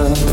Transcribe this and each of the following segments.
another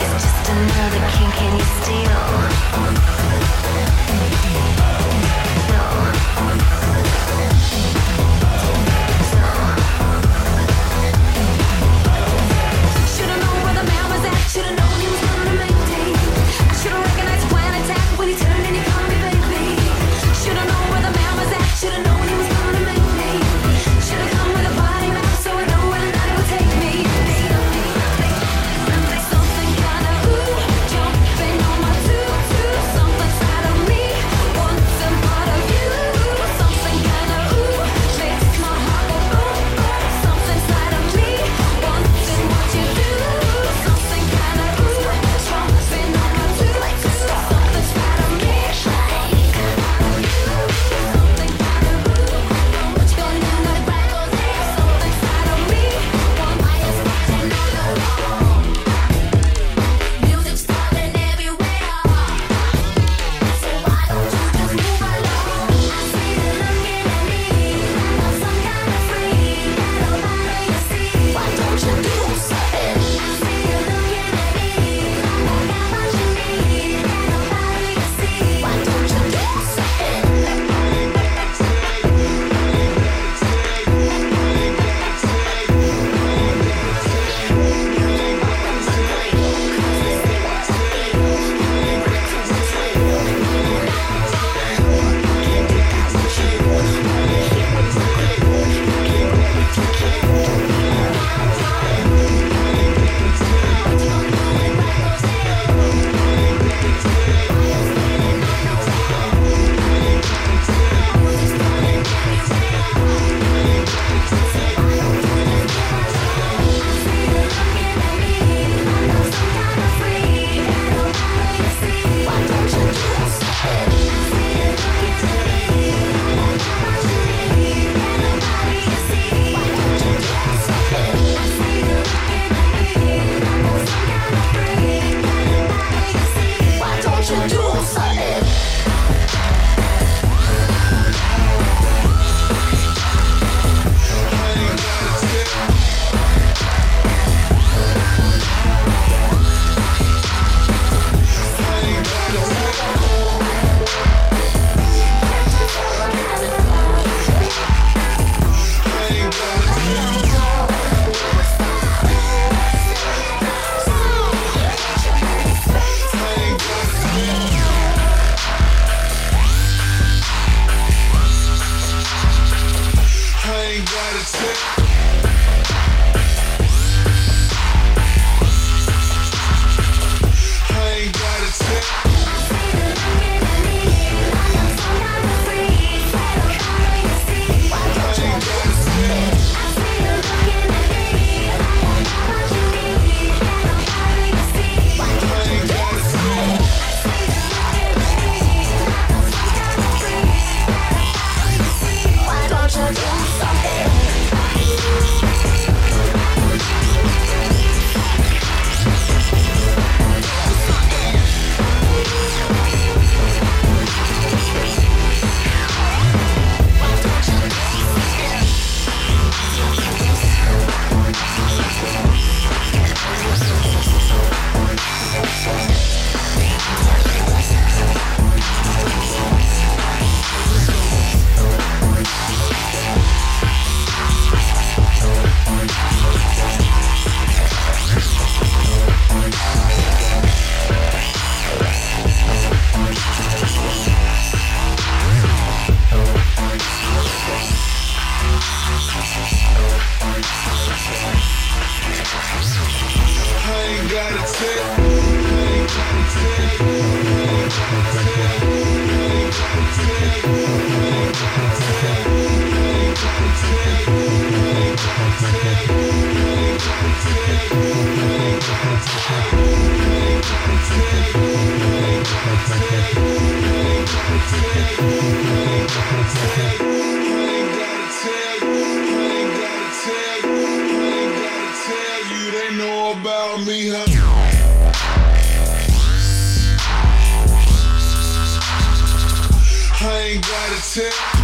It's just another can you steal? Let the